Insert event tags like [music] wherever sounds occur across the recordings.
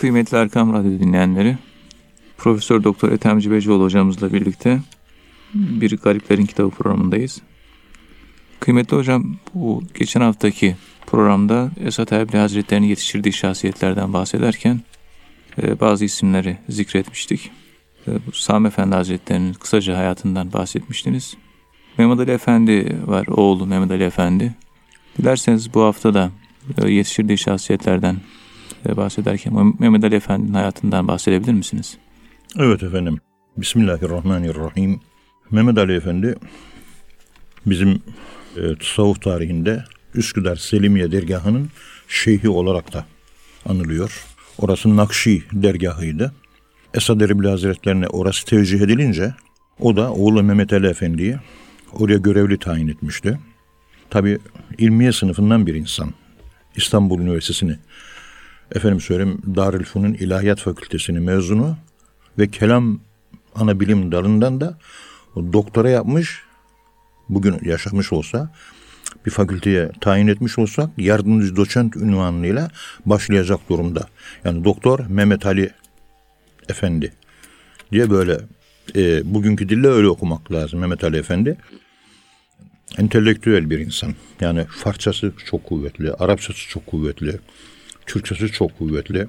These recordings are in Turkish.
Kıymetli Erkam Radyo dinleyenleri, Profesör Doktor Ethem Cibecioğlu hocamızla birlikte bir Gariplerin Kitabı programındayız. Kıymetli hocam, bu geçen haftaki programda Esat Erbil Hazretleri'nin yetiştirdiği şahsiyetlerden bahsederken e, bazı isimleri zikretmiştik. E, Sami Efendi Hazretleri'nin kısaca hayatından bahsetmiştiniz. Mehmet Ali Efendi var, oğlu Mehmet Ali Efendi. Dilerseniz bu hafta da e, yetiştirdiği şahsiyetlerden bahsederken Mehmet Ali Efendi'nin hayatından bahsedebilir misiniz? Evet efendim. Bismillahirrahmanirrahim. Mehmet Ali Efendi bizim e, tasavvuf tarihinde Üsküdar Selimiye dergahının şeyhi olarak da anılıyor. Orası Nakşi dergahıydı. Esad Erbil Hazretlerine orası tevcih edilince o da oğlu Mehmet Ali Efendi'yi oraya görevli tayin etmişti. Tabi ilmiye sınıfından bir insan. İstanbul Üniversitesi'ni efendim söyleyeyim Darülfünun İlahiyat Fakültesini mezunu ve kelam ana bilim dalından da doktora yapmış. Bugün yaşamış olsa bir fakülteye tayin etmiş olsak yardımcı doçent ünvanıyla başlayacak durumda. Yani doktor Mehmet Ali Efendi diye böyle e, bugünkü dille öyle okumak lazım Mehmet Ali Efendi. Entelektüel bir insan. Yani Farsçası çok kuvvetli, Arapçası çok kuvvetli, Türkçesi çok kuvvetli.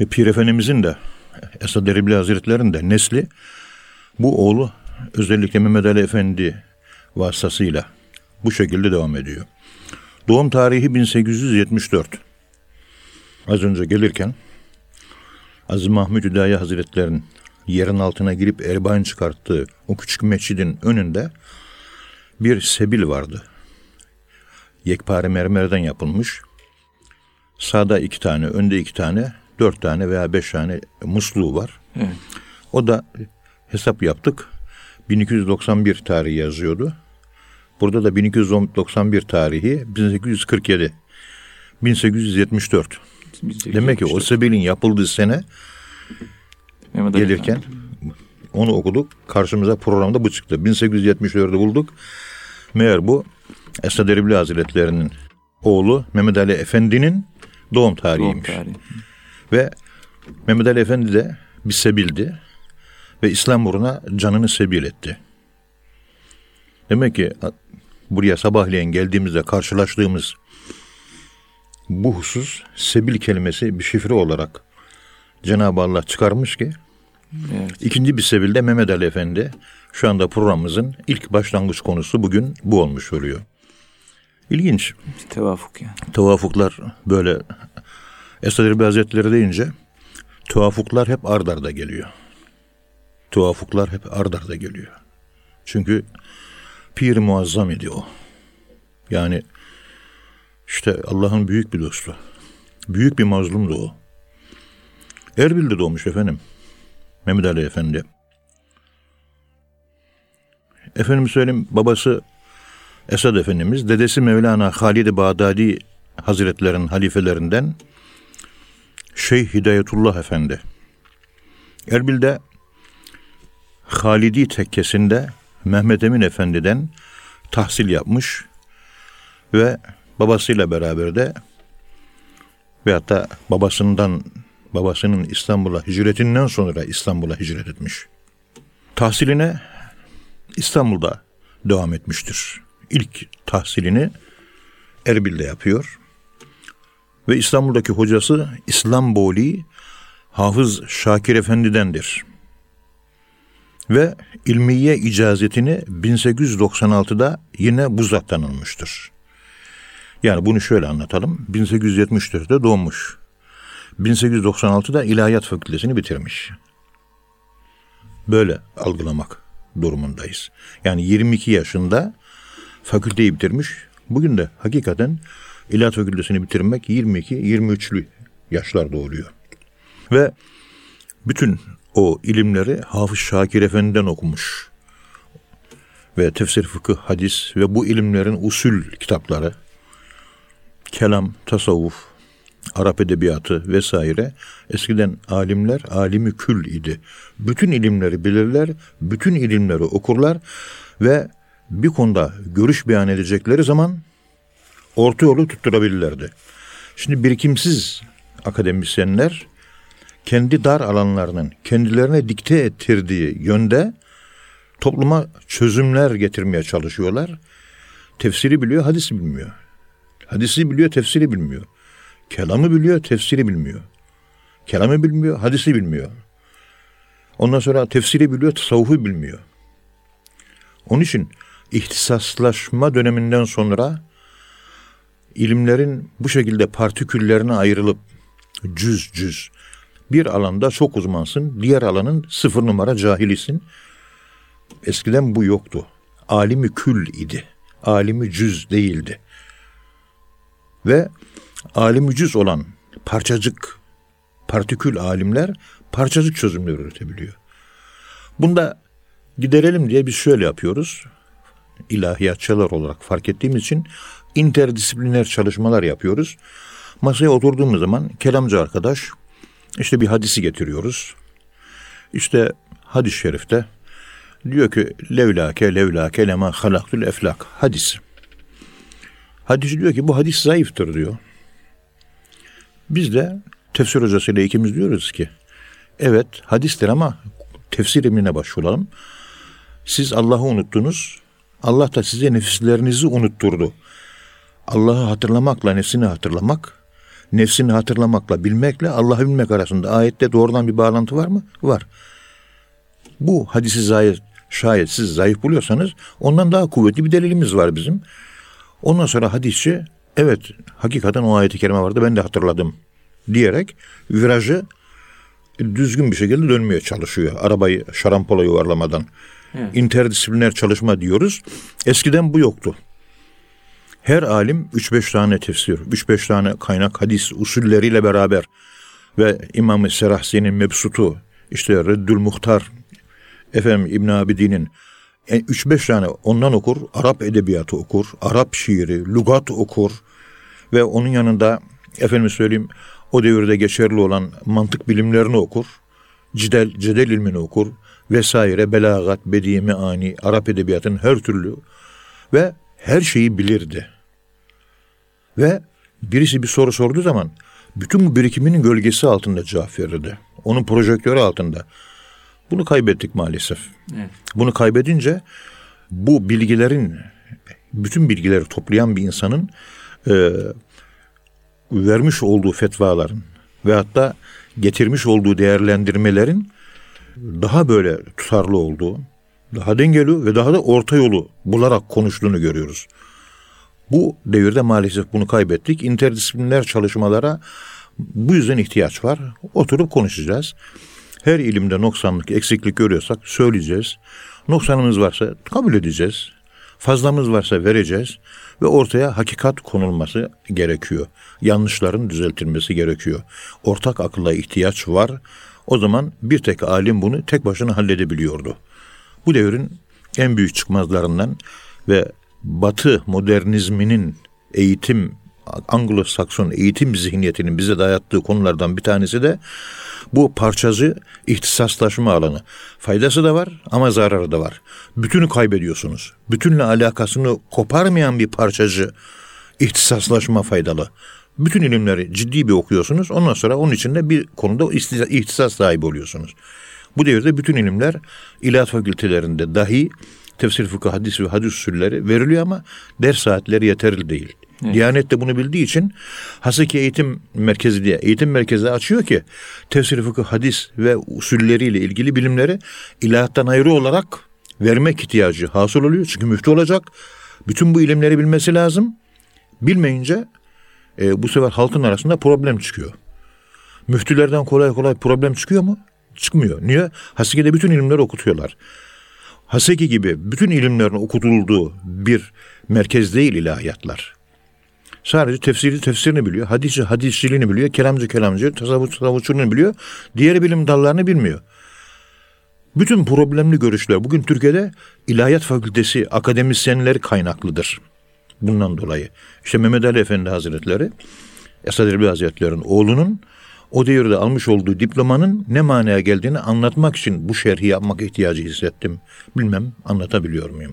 Ve Pir Efendimizin de Esad Erbil Hazretleri'nin de nesli bu oğlu özellikle Mehmet Ali Efendi vasıtasıyla bu şekilde devam ediyor. Doğum tarihi 1874. Az önce gelirken Aziz Mahmud Hüdayi Hazretleri'nin yerin altına girip erbain çıkarttığı o küçük mescidin önünde bir sebil vardı. Yekpare mermerden yapılmış. Sağda iki tane, önde iki tane, dört tane veya beş tane musluğu var. Evet. O da hesap yaptık. 1291 tarihi yazıyordu. Burada da 1291 tarihi 1847. 1874. 1874. Demek ki o Sebil'in yapıldığı sene Mehmet gelirken onu okuduk. Karşımıza programda bu çıktı. 1874'ü bulduk. Meğer bu Esad Erbil Hazretleri'nin oğlu Mehmet Ali Efendi'nin doğum tarihiymiş. Doğum tarihi. Ve Mehmet Ali Efendi de bir sebildi ve İslam uğruna canını sebil etti. Demek ki buraya sabahleyin geldiğimizde karşılaştığımız bu husus sebil kelimesi bir şifre olarak Cenab-ı Allah çıkarmış ki evet. ikinci bir sebilde Mehmet Ali Efendi şu anda programımızın ilk başlangıç konusu bugün bu olmuş oluyor. İlginç. Tevafuk yani. Tevafuklar böyle Esad Erbil Hazretleri deyince tevafuklar hep ard arda geliyor. Tevafuklar hep ard arda geliyor. Çünkü pir muazzam idi o. Yani işte Allah'ın büyük bir dostu. Büyük bir mazlumdu o. Erbil'de doğmuş efendim. Mehmet Ali Efendi. Efendim söyleyeyim babası Esad Efendimiz, dedesi Mevlana Halid-i Bağdadi Hazretlerin halifelerinden Şeyh Hidayetullah Efendi. Erbil'de Halidi tekkesinde Mehmet Emin Efendi'den tahsil yapmış ve babasıyla beraber de veyahut da babasından babasının İstanbul'a hicretinden sonra İstanbul'a hicret etmiş. Tahsiline İstanbul'da devam etmiştir. İlk tahsilini Erbil'de yapıyor. Ve İstanbul'daki hocası İslam Boli Hafız Şakir Efendi'dendir. Ve ilmiye icazetini 1896'da yine bu zattan almıştır. Yani bunu şöyle anlatalım. 1874'te doğmuş. 1896'da İlahiyat Fakültesini bitirmiş. Böyle algılamak durumundayız. Yani 22 yaşında fakülteyi bitirmiş. Bugün de hakikaten İlahiyat Fakültesini bitirmek 22-23'lü yaşlarda oluyor. Ve bütün o ilimleri Hafız Şakir Efendi'den okumuş. Ve tefsir, fıkıh, hadis ve bu ilimlerin usul kitapları, kelam, tasavvuf, Arap edebiyatı vesaire eskiden alimler alimi kül idi. Bütün ilimleri bilirler, bütün ilimleri okurlar ve bir konuda görüş beyan edecekleri zaman orta yolu tutturabilirlerdi. Şimdi birikimsiz akademisyenler kendi dar alanlarının kendilerine dikte ettirdiği yönde topluma çözümler getirmeye çalışıyorlar. Tefsiri biliyor, hadisi bilmiyor. Hadisi biliyor, tefsiri bilmiyor. Kelamı biliyor, tefsiri bilmiyor. Kelamı bilmiyor, hadisi bilmiyor. Ondan sonra tefsiri biliyor, tasavvufu bilmiyor. Onun için ihtisaslaşma döneminden sonra ilimlerin bu şekilde partiküllerine ayrılıp cüz cüz bir alanda çok uzmansın, diğer alanın sıfır numara cahilisin. Eskiden bu yoktu. Alimi kül idi. Alimi cüz değildi. Ve alimi cüz olan parçacık, partikül alimler parçacık çözümler üretebiliyor. Bunda giderelim diye biz şöyle yapıyoruz. İlahiyatçılar olarak fark ettiğimiz için interdisipliner çalışmalar yapıyoruz. Masaya oturduğumuz zaman kelamcı arkadaş işte bir hadisi getiriyoruz. İşte hadis-i şerifte diyor ki levlake levlake lema halaktul eflak hadis. Hadis diyor ki bu hadis zayıftır diyor. Biz de tefsir hocasıyla ikimiz diyoruz ki evet hadistir ama tefsir ilmine başvuralım. Siz Allah'ı unuttunuz. Allah da size nefislerinizi unutturdu. Allah'ı hatırlamakla nefsini hatırlamak, nefsini hatırlamakla bilmekle Allah'ı bilmek arasında ayette doğrudan bir bağlantı var mı? Var. Bu hadisi zayıf, şayet siz zayıf buluyorsanız ondan daha kuvvetli bir delilimiz var bizim. Ondan sonra hadisçi evet hakikaten o ayeti kerime vardı ben de hatırladım diyerek virajı düzgün bir şekilde dönmeye çalışıyor. Arabayı şarampola yuvarlamadan. Evet. İnterdisipliner çalışma diyoruz. Eskiden bu yoktu. Her alim 3-5 tane tefsir, 3-5 tane kaynak hadis usulleriyle beraber ve İmam-ı Serahsi'nin mebsutu, işte Reddül Muhtar, efendim İbn Abidin'in 3-5 e, tane ondan okur, Arap edebiyatı okur, Arap şiiri, lugat okur ve onun yanında efendim söyleyeyim o devirde geçerli olan mantık bilimlerini okur, cidel, cedel ilmini okur vesaire, belagat, bedi, meani, Arap edebiyatının her türlü ve her şeyi bilirdi. Ve birisi bir soru sorduğu zaman bütün bu birikiminin gölgesi altında cevap verirdi. Onun projektörü altında. Bunu kaybettik maalesef. Evet. Bunu kaybedince bu bilgilerin bütün bilgileri toplayan bir insanın e, vermiş olduğu fetvaların ve hatta getirmiş olduğu değerlendirmelerin daha böyle tutarlı olduğu, daha dengeli ve daha da orta yolu bularak konuştuğunu görüyoruz. Bu devirde maalesef bunu kaybettik. İnterdisipliner çalışmalara bu yüzden ihtiyaç var. Oturup konuşacağız. Her ilimde noksanlık, eksiklik görüyorsak söyleyeceğiz. Noksanımız varsa kabul edeceğiz. Fazlamız varsa vereceğiz ve ortaya hakikat konulması gerekiyor. Yanlışların düzeltilmesi gerekiyor. Ortak akılla ihtiyaç var. O zaman bir tek alim bunu tek başına halledebiliyordu. Bu devrin en büyük çıkmazlarından ve Batı modernizminin eğitim Anglo-Sakson eğitim zihniyetinin bize dayattığı konulardan bir tanesi de bu parçacı ihtisaslaşma alanı. Faydası da var ama zararı da var. Bütünü kaybediyorsunuz. Bütünle alakasını koparmayan bir parçacı ihtisaslaşma faydalı. Bütün ilimleri ciddi bir okuyorsunuz. Ondan sonra onun içinde bir konuda ihtisas sahibi oluyorsunuz. Bu devirde bütün ilimler ilahiyat fakültelerinde dahi tefsir, fıkıh, hadis ve hadis usulleri veriliyor ama ders saatleri yeterli değil. Evet. Diyanet de bunu bildiği için Haseki Eğitim Merkezi diye eğitim merkezi açıyor ki tefsir, fıkıh, hadis ve usulleriyle ilgili bilimleri ilahiyattan ayrı olarak vermek ihtiyacı hasıl oluyor. Çünkü müftü olacak. Bütün bu ilimleri bilmesi lazım. Bilmeyince e, bu sefer halkın arasında problem çıkıyor. Müftülerden kolay kolay problem çıkıyor mu? Çıkmıyor. Niye? Haseki'de bütün ilimleri okutuyorlar. Haseki gibi bütün ilimlerin okutulduğu bir merkez değil ilahiyatlar. Sadece tefsiri tefsirini biliyor, hadisi hadisçiliğini biliyor, kelamcı kelamcı, tasavvuf tasavvufçuluğunu biliyor. Diğer bilim dallarını bilmiyor. Bütün problemli görüşler bugün Türkiye'de ilahiyat fakültesi akademisyenleri kaynaklıdır. Bundan dolayı. İşte Mehmet Ali Efendi Hazretleri, Esad Erbil Hazretleri'nin oğlunun o devirde almış olduğu diplomanın ne manaya geldiğini anlatmak için bu şerhi yapmak ihtiyacı hissettim. Bilmem anlatabiliyor muyum?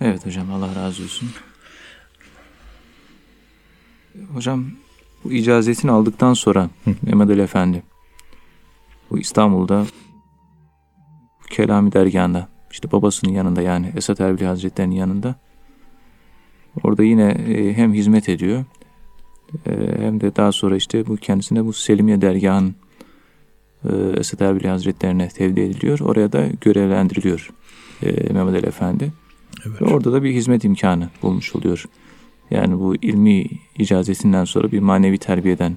Evet hocam Allah razı olsun. Hocam bu icazetini aldıktan sonra Mehmet Ali Efendi bu İstanbul'da Kelami dergahında işte babasının yanında yani Esat Erbil Hazretleri'nin yanında orada yine e, hem hizmet ediyor e, hem de daha sonra işte bu kendisine bu Selimiye dergahın e, Esat Erbil Hazretlerine tevdi ediliyor. Oraya da görevlendiriliyor Mehmet Ali Efendi. Evet. Ve orada da bir hizmet imkanı bulmuş oluyor. Yani bu ilmi icazetinden sonra bir manevi terbiyeden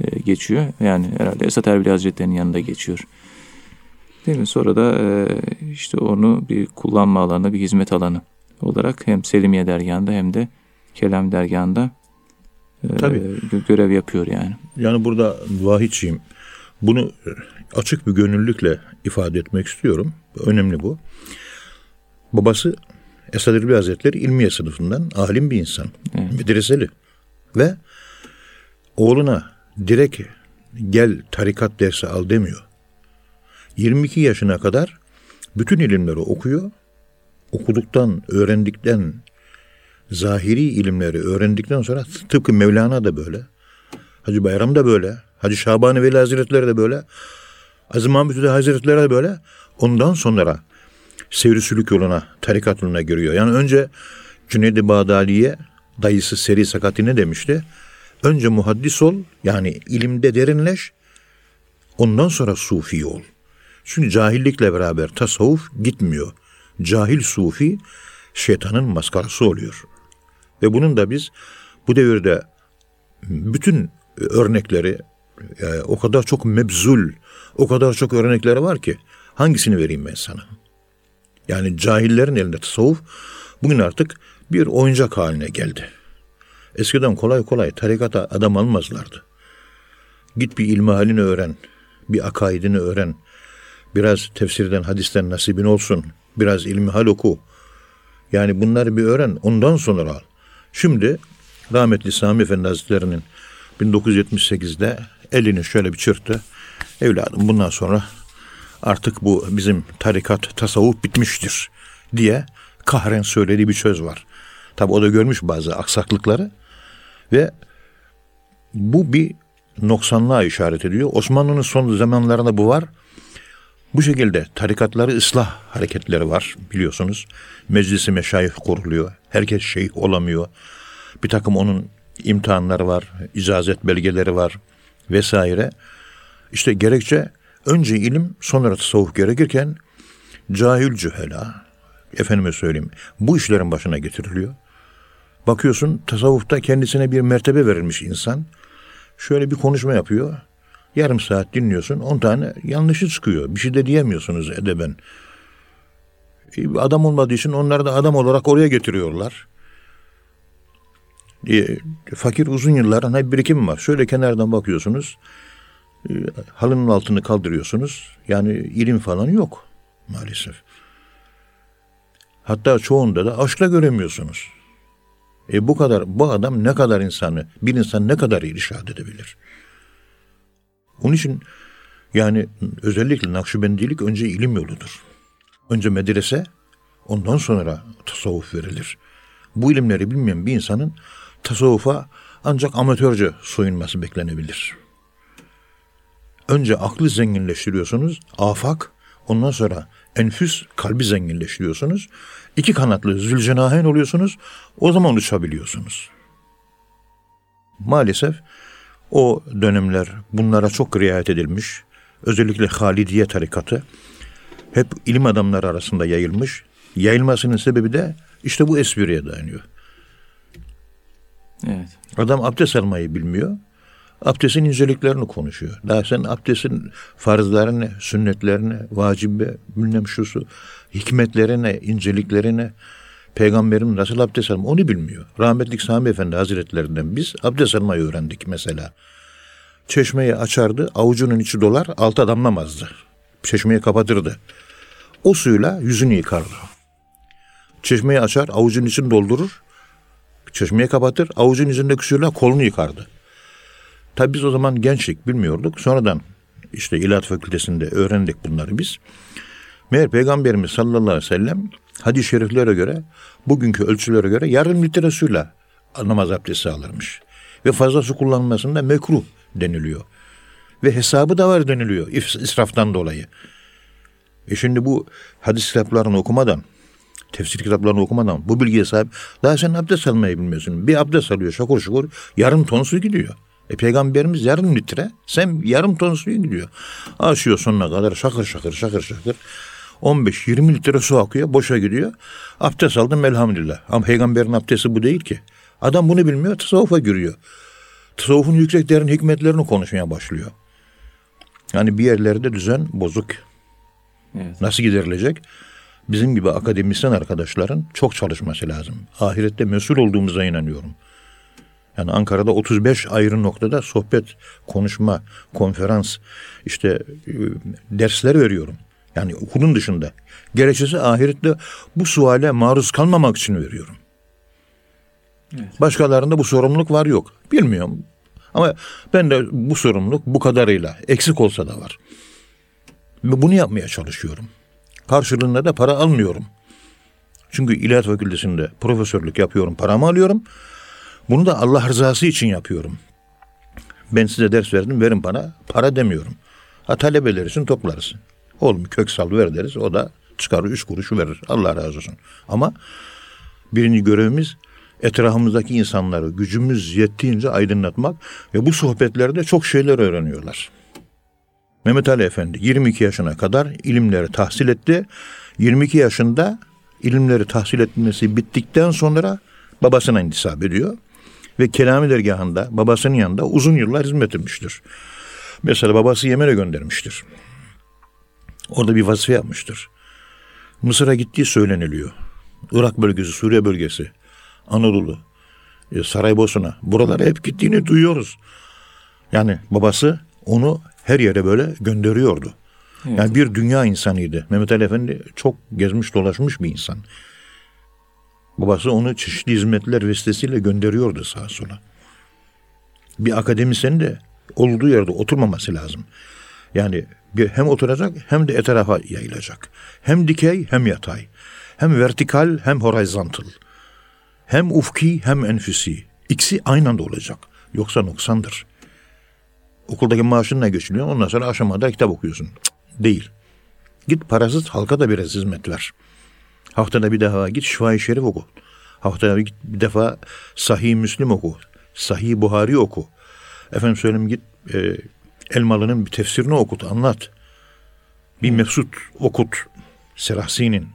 e, geçiyor. Yani herhalde Esat Erbil Hazretleri'nin yanında geçiyor. Değil mi? Sonra da e, işte onu bir kullanma alanı, bir hizmet alanı olarak hem Selimiye dergahında hem de Kelam dergahında e, Tabii. görev yapıyor yani. Yani burada vahidçiyim. Bunu açık bir gönüllülükle ifade etmek istiyorum. Önemli bu. Babası Esad Erbil Hazretleri ilmiye sınıfından alim bir insan. Evet. Medreseli. Ve oğluna direkt gel tarikat dersi al demiyor. 22 yaşına kadar bütün ilimleri okuyor. Okuduktan, öğrendikten, zahiri ilimleri öğrendikten sonra tıpkı Mevlana da böyle. Hacı Bayram da böyle. Hacı Şabani Veli Hazretleri de böyle. Aziz Mahmud Hazretleri de böyle. Ondan sonra seyri sülük yoluna, tarikat yoluna giriyor. Yani önce Cüneyd-i Bağdali'ye dayısı Seri Sakati ne demişti? Önce muhaddis ol, yani ilimde derinleş, ondan sonra sufi ol. Çünkü cahillikle beraber tasavvuf gitmiyor. Cahil sufi şeytanın maskarası oluyor. Ve bunun da biz bu devirde bütün örnekleri e, o kadar çok mebzul, o kadar çok örnekleri var ki hangisini vereyim ben sana? Yani cahillerin elinde tasavvuf bugün artık bir oyuncak haline geldi. Eskiden kolay kolay tarikata adam almazlardı. Git bir ilmi halini öğren, bir akaidini öğren, biraz tefsirden, hadisten nasibin olsun, biraz ilmi hal oku. Yani bunları bir öğren, ondan sonra al. Şimdi rahmetli Sami Efendi Hazretleri'nin 1978'de elini şöyle bir çırptı. Evladım bundan sonra artık bu bizim tarikat, tasavvuf bitmiştir diye kahren söylediği bir söz var. Tabi o da görmüş bazı aksaklıkları ve bu bir noksanlığa işaret ediyor. Osmanlı'nın son zamanlarında bu var. Bu şekilde tarikatları ıslah hareketleri var biliyorsunuz. Meclisi meşayih kuruluyor. Herkes şeyh olamıyor. Bir takım onun imtihanları var, icazet belgeleri var vesaire. İşte gerekçe önce ilim sonra tasavvuf gerekirken cahil cühela efendime söyleyeyim bu işlerin başına getiriliyor. Bakıyorsun tasavvufta kendisine bir mertebe verilmiş insan. Şöyle bir konuşma yapıyor. Yarım saat dinliyorsun. On tane yanlışı çıkıyor. Bir şey de diyemiyorsunuz edeben. E, adam olmadığı için onları da adam olarak oraya getiriyorlar. E, fakir uzun yıllar hani birikim var. Şöyle kenardan bakıyorsunuz. E, halının altını kaldırıyorsunuz. Yani ilim falan yok maalesef. Hatta çoğunda da aşkla göremiyorsunuz. E bu kadar, bu adam ne kadar insanı, bir insan ne kadar irşad edebilir? Onun için yani özellikle Nakşibendilik önce ilim yoludur. Önce medrese, ondan sonra tasavvuf verilir. Bu ilimleri bilmeyen bir insanın tasavvufa ancak amatörce soyunması beklenebilir. Önce aklı zenginleştiriyorsunuz, afak, ondan sonra enfüs, kalbi zenginleştiriyorsunuz. İki kanatlı zülcenahen oluyorsunuz. O zaman uçabiliyorsunuz. Maalesef o dönemler bunlara çok riayet edilmiş. Özellikle Halidiye tarikatı hep ilim adamları arasında yayılmış. Yayılmasının sebebi de işte bu espriye dayanıyor. Evet. Adam abdest almayı bilmiyor. Abdestin inceliklerini konuşuyor. Daha sen abdestin farzlarını, sünnetlerini, vacibi, bilmem şusu, hikmetlerini, inceliklerini, peygamberin nasıl abdest alma onu bilmiyor. Rahmetlik Sami Efendi Hazretlerinden biz abdest almayı öğrendik mesela. Çeşmeyi açardı, avucunun içi dolar, alta damlamazdı. Çeşmeyi kapatırdı. O suyla yüzünü yıkardı. Çeşmeyi açar, avucun içini doldurur, çeşmeyi kapatır, avucun içindeki suyla kolunu yıkardı. Tabi biz o zaman gençlik bilmiyorduk. Sonradan işte İlahi Fakültesinde öğrendik bunları biz. Meğer Peygamberimiz sallallahu aleyhi ve sellem hadis-i şeriflere göre bugünkü ölçülere göre yarım litre suyla namaz abdesti alırmış. Ve fazla su kullanmasında mekruh deniliyor. Ve hesabı da var deniliyor israftan dolayı. E şimdi bu hadis kitaplarını okumadan, tefsir kitaplarını okumadan bu bilgiye sahip daha sen abdest almayı bilmiyorsun. Bir abdest alıyor şakur şakur yarım ton su gidiyor. E peygamberimiz yarım litre sen yarım ton suyu gidiyor. Aşıyor sonuna kadar şakır şakır şakır şakır. 15-20 litre su akıyor boşa gidiyor. Abdest aldım elhamdülillah. Ama peygamberin abdesti bu değil ki. Adam bunu bilmiyor tasavvufa giriyor. Tasavvufun yüksek derin hikmetlerini konuşmaya başlıyor. Yani bir yerlerde düzen bozuk. Evet. Nasıl giderilecek? Bizim gibi akademisyen arkadaşların çok çalışması lazım. Ahirette mesul olduğumuza inanıyorum. Yani Ankara'da 35 ayrı noktada sohbet, konuşma, konferans, işte e, dersler veriyorum. Yani okulun dışında. Gerekçesi ahirette bu suale maruz kalmamak için veriyorum. Evet. Başkalarında bu sorumluluk var yok. Bilmiyorum. Ama ben de bu sorumluluk bu kadarıyla eksik olsa da var. Ve bunu yapmaya çalışıyorum. Karşılığında da para almıyorum. Çünkü İlahiyat Fakültesi'nde profesörlük yapıyorum, paramı alıyorum. Bunu da Allah rızası için yapıyorum. Ben size ders verdim, verin bana. Para demiyorum. Ha talebeler için toplarız. Oğlum köksal ver deriz. O da çıkarır üç kuruşu verir. Allah razı olsun. Ama birinci görevimiz etrafımızdaki insanları gücümüz yettiğince aydınlatmak ve bu sohbetlerde çok şeyler öğreniyorlar. Mehmet Ali Efendi 22 yaşına kadar ilimleri tahsil etti. 22 yaşında ilimleri tahsil etmesi bittikten sonra babasına intisap ediyor. Ve Kelami dergahında babasının yanında uzun yıllar hizmet etmiştir. Mesela babası Yemen'e göndermiştir. Orada bir vazife yapmıştır. Mısır'a gittiği söyleniliyor. Irak bölgesi, Suriye bölgesi, Anadolu, e, Saraybosna buralara hep gittiğini duyuyoruz. Yani babası onu her yere böyle gönderiyordu. Evet. Yani bir dünya insanıydı. Mehmet Ali Efendi çok gezmiş dolaşmış bir insan. Babası onu çeşitli hizmetler vesilesiyle gönderiyordu sağa sola. Bir akademisyen de olduğu yerde oturmaması lazım. Yani hem oturacak hem de etrafa yayılacak. Hem dikey hem yatay. Hem vertikal hem horizontal. Hem ufki hem enfüsi. İkisi aynı anda olacak. Yoksa noksandır. Okuldaki maaşınla geçiniyor. Ondan sonra aşamada kitap okuyorsun. Cık, değil. Git parasız halka da biraz hizmet ver. Haftada bir defa git Şifa-i Şerif oku. Haftada bir, bir defa Sahih Müslim oku. Sahih Buhari oku. Efendim söyleyeyim git e, Elmalı'nın bir tefsirini okut, anlat. Bir Mesut okut. Serahsi'nin.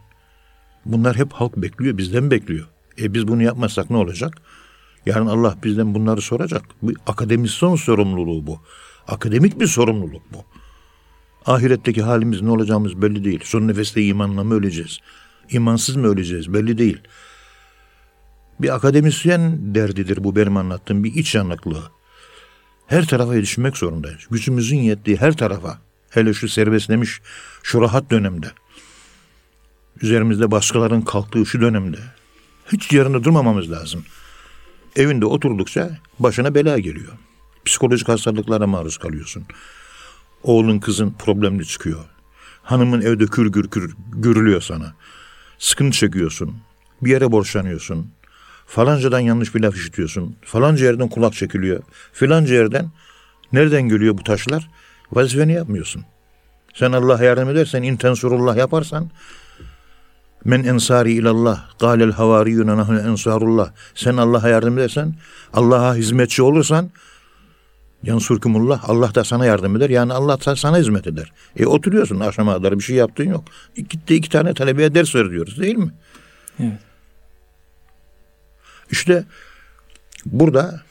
Bunlar hep halk bekliyor, bizden bekliyor. E biz bunu yapmazsak ne olacak? Yarın Allah bizden bunları soracak. Bu akademisyen sorumluluğu bu. Akademik bir sorumluluk bu. Ahiretteki halimiz ne olacağımız belli değil. Son nefeste imanla mı öleceğiz? İmansız mı öleceğiz belli değil. Bir akademisyen derdidir bu benim anlattığım bir iç yanıklığı. Her tarafa erişmek zorundayız. Gücümüzün yettiği her tarafa. Hele şu serbestlemiş, şu rahat dönemde. Üzerimizde baskıların kalktığı şu dönemde. Hiç yerinde durmamamız lazım. Evinde oturdukça başına bela geliyor. Psikolojik hastalıklara maruz kalıyorsun. Oğlun kızın problemli çıkıyor. Hanımın evde kür gür kür gürülüyor sana. Sıkıntı çekiyorsun. Bir yere borçlanıyorsun. Falancadan yanlış bir laf işitiyorsun. Falanca yerden kulak çekiliyor. Filanca yerden nereden geliyor bu taşlar? Vazifeni yapmıyorsun. Sen Allah'a yardım edersen, intensurullah yaparsan Men ensari ilallah. Galel havariyuna nahnu ensarullah. Sen Allah'a yardım edersen, Allah'a hizmetçi olursan yansurkumullah. Allah da sana yardım eder. Yani Allah da sana hizmet eder. E oturuyorsun akşama kadar bir şey yaptığın yok. Gitti iki tane talebeye ders veriyoruz değil mi? Evet. İşte burada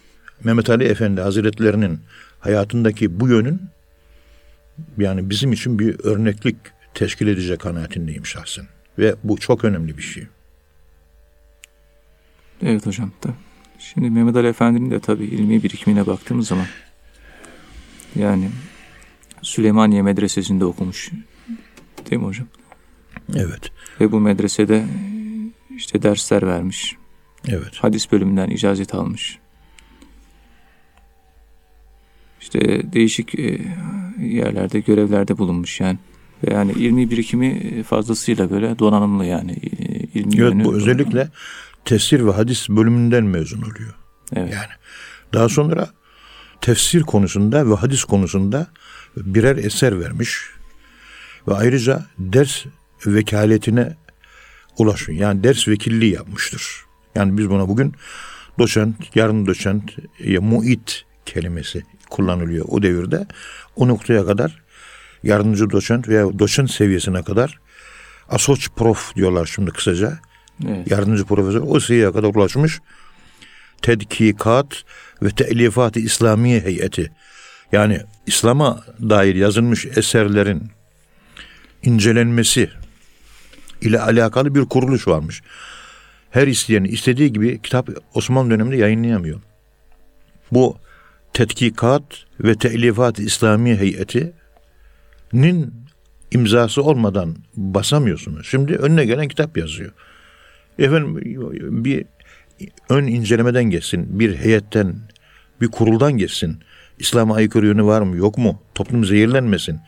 Mehmet Ali Efendi Hazretlerinin hayatındaki bu yönün yani bizim için bir örneklik teşkil edecek kanaatindeyim şahsen. Ve bu çok önemli bir şey. Evet hocam. Da. Şimdi Mehmet Ali Efendi'nin de tabii ilmi birikimine baktığımız zaman yani Süleymaniye Medresesi'nde okumuş. Değil mi hocam? Evet. Ve bu medresede işte dersler vermiş. Evet. Hadis bölümünden icazet almış. İşte değişik e, yerlerde görevlerde bulunmuş yani. Ve yani ilmi birikimi fazlasıyla böyle donanımlı yani. E, ilmi evet bu özellikle tesir ve hadis bölümünden mezun oluyor. Evet. Yani Daha sonra tefsir konusunda ve hadis konusunda birer eser vermiş. Ve ayrıca ders vekaletine ulaşıyor. Yani ders vekilliği yapmıştır. Yani biz buna bugün doçent, yarın doçent, ya muit kelimesi kullanılıyor o devirde. O noktaya kadar yardımcı doçent veya doçent seviyesine kadar asoç prof diyorlar şimdi kısaca. Evet. Yardımcı profesör o seviyeye kadar ulaşmış. Tedkikat ve Telifat-ı İslamiye Heyeti. Yani İslam'a dair yazılmış eserlerin incelenmesi ile alakalı bir kuruluş varmış. Her isteyen istediği gibi kitap Osmanlı döneminde yayınlayamıyor. Bu Tetkikat ve Telifat İslami Heyeti'nin imzası olmadan basamıyorsunuz. Şimdi önüne gelen kitap yazıyor. Efendim bir ön incelemeden geçsin, bir heyetten, bir kuruldan geçsin. İslam'a aykırı yönü var mı, yok mu? Toplum zehirlenmesin.